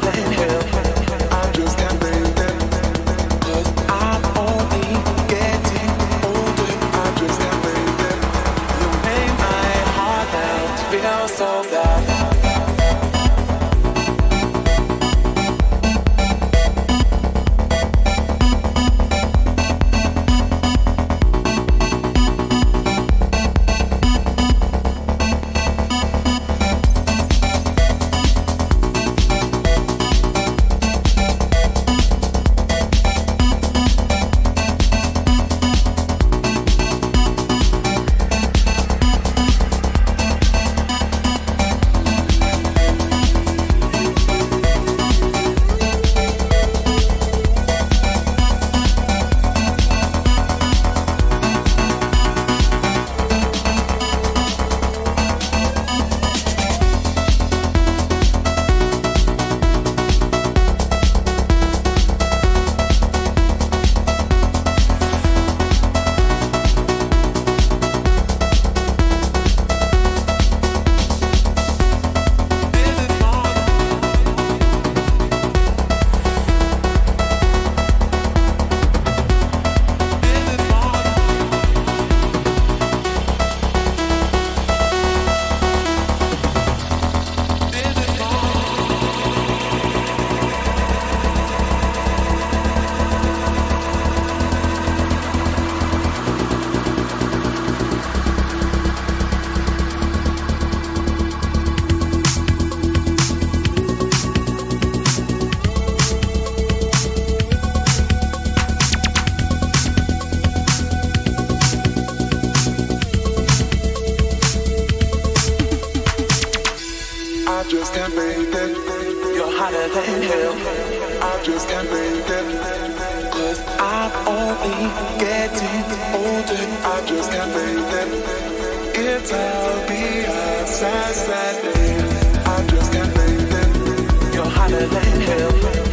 heaven, hell. think getting older, I just can't believe it. It's I'll be obsessed, I just can't believe it. You're hotter than hell.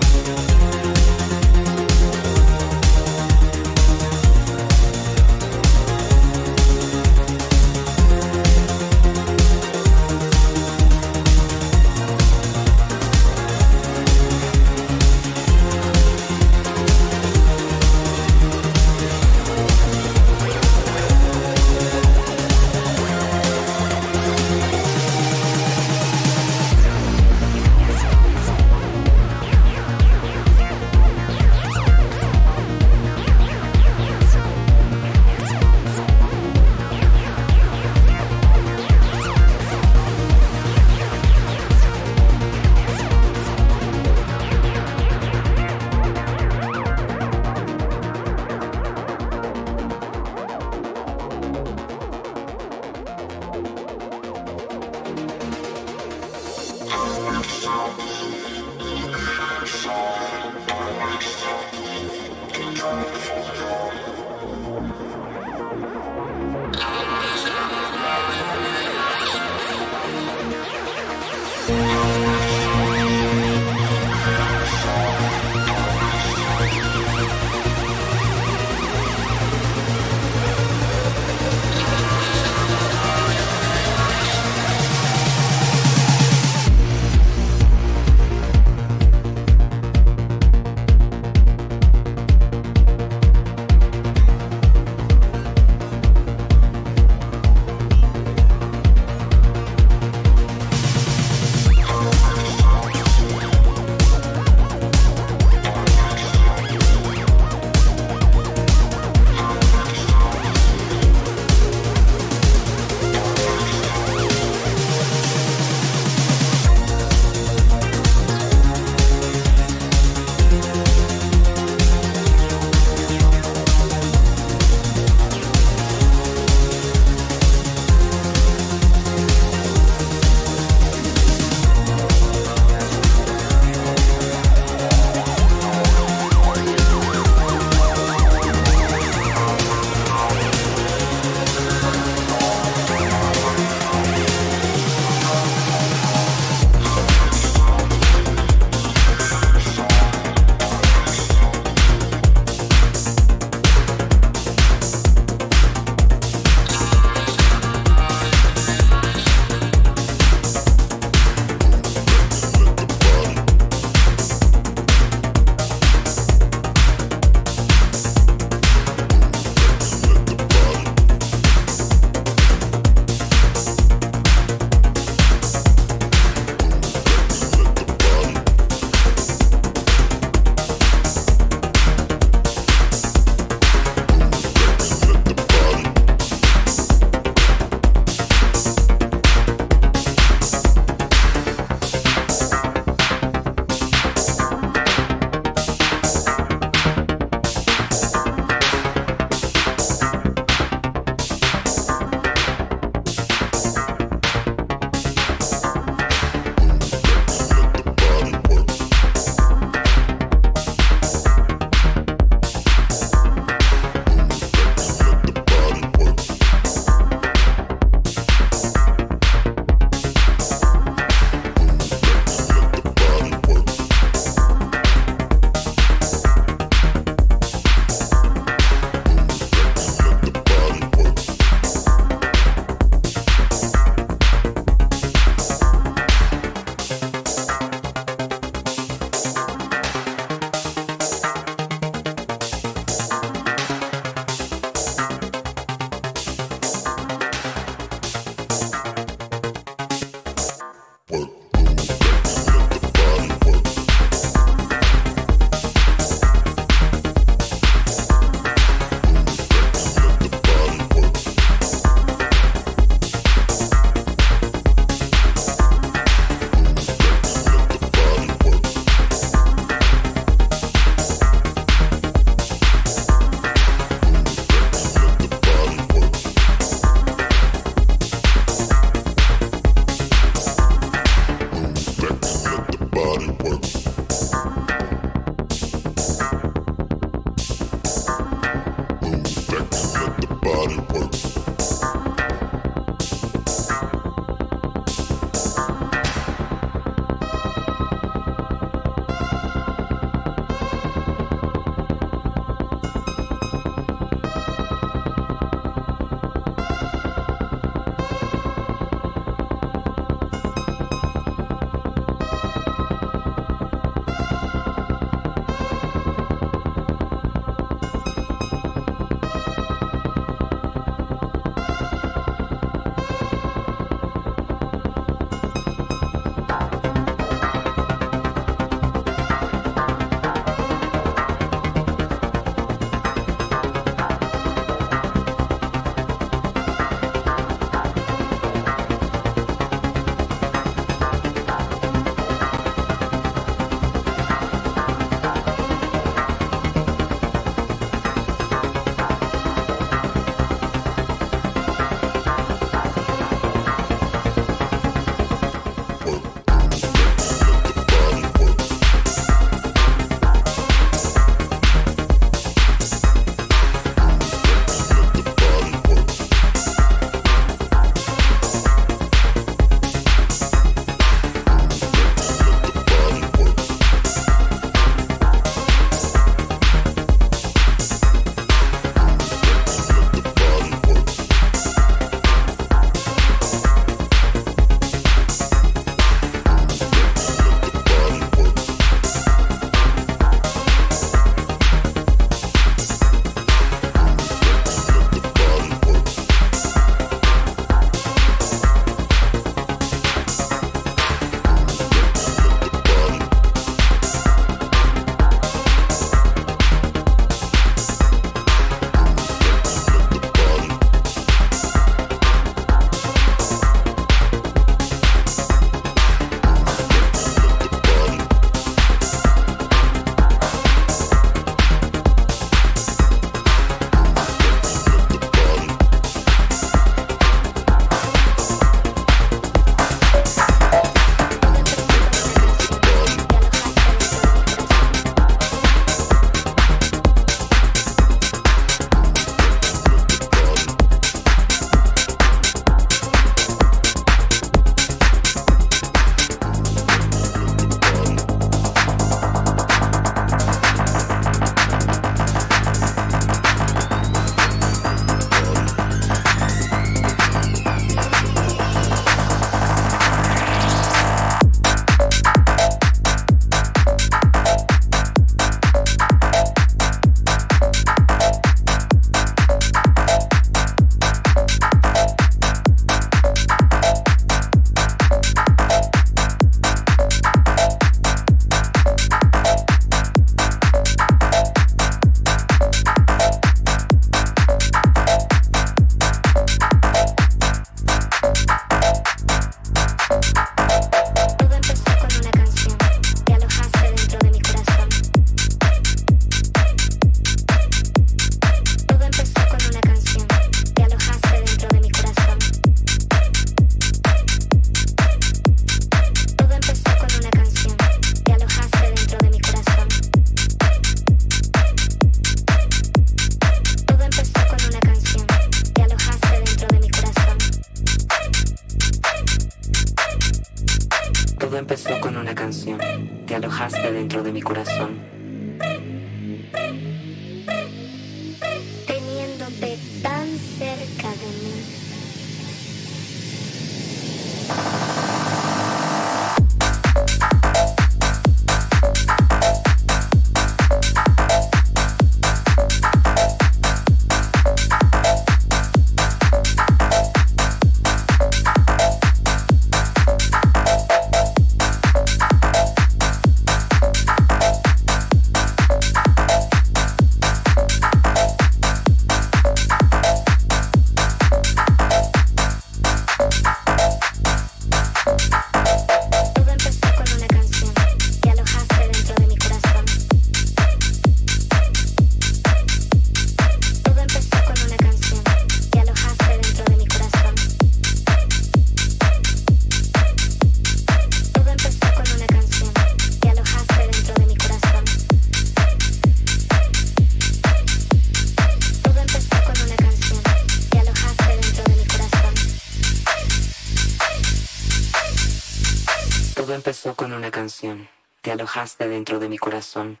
te alojaste dentro de mi corazón.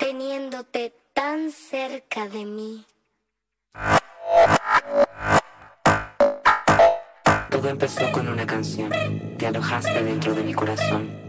Teniéndote tan cerca de mí. Todo empezó con una canción, te alojaste dentro de mi corazón.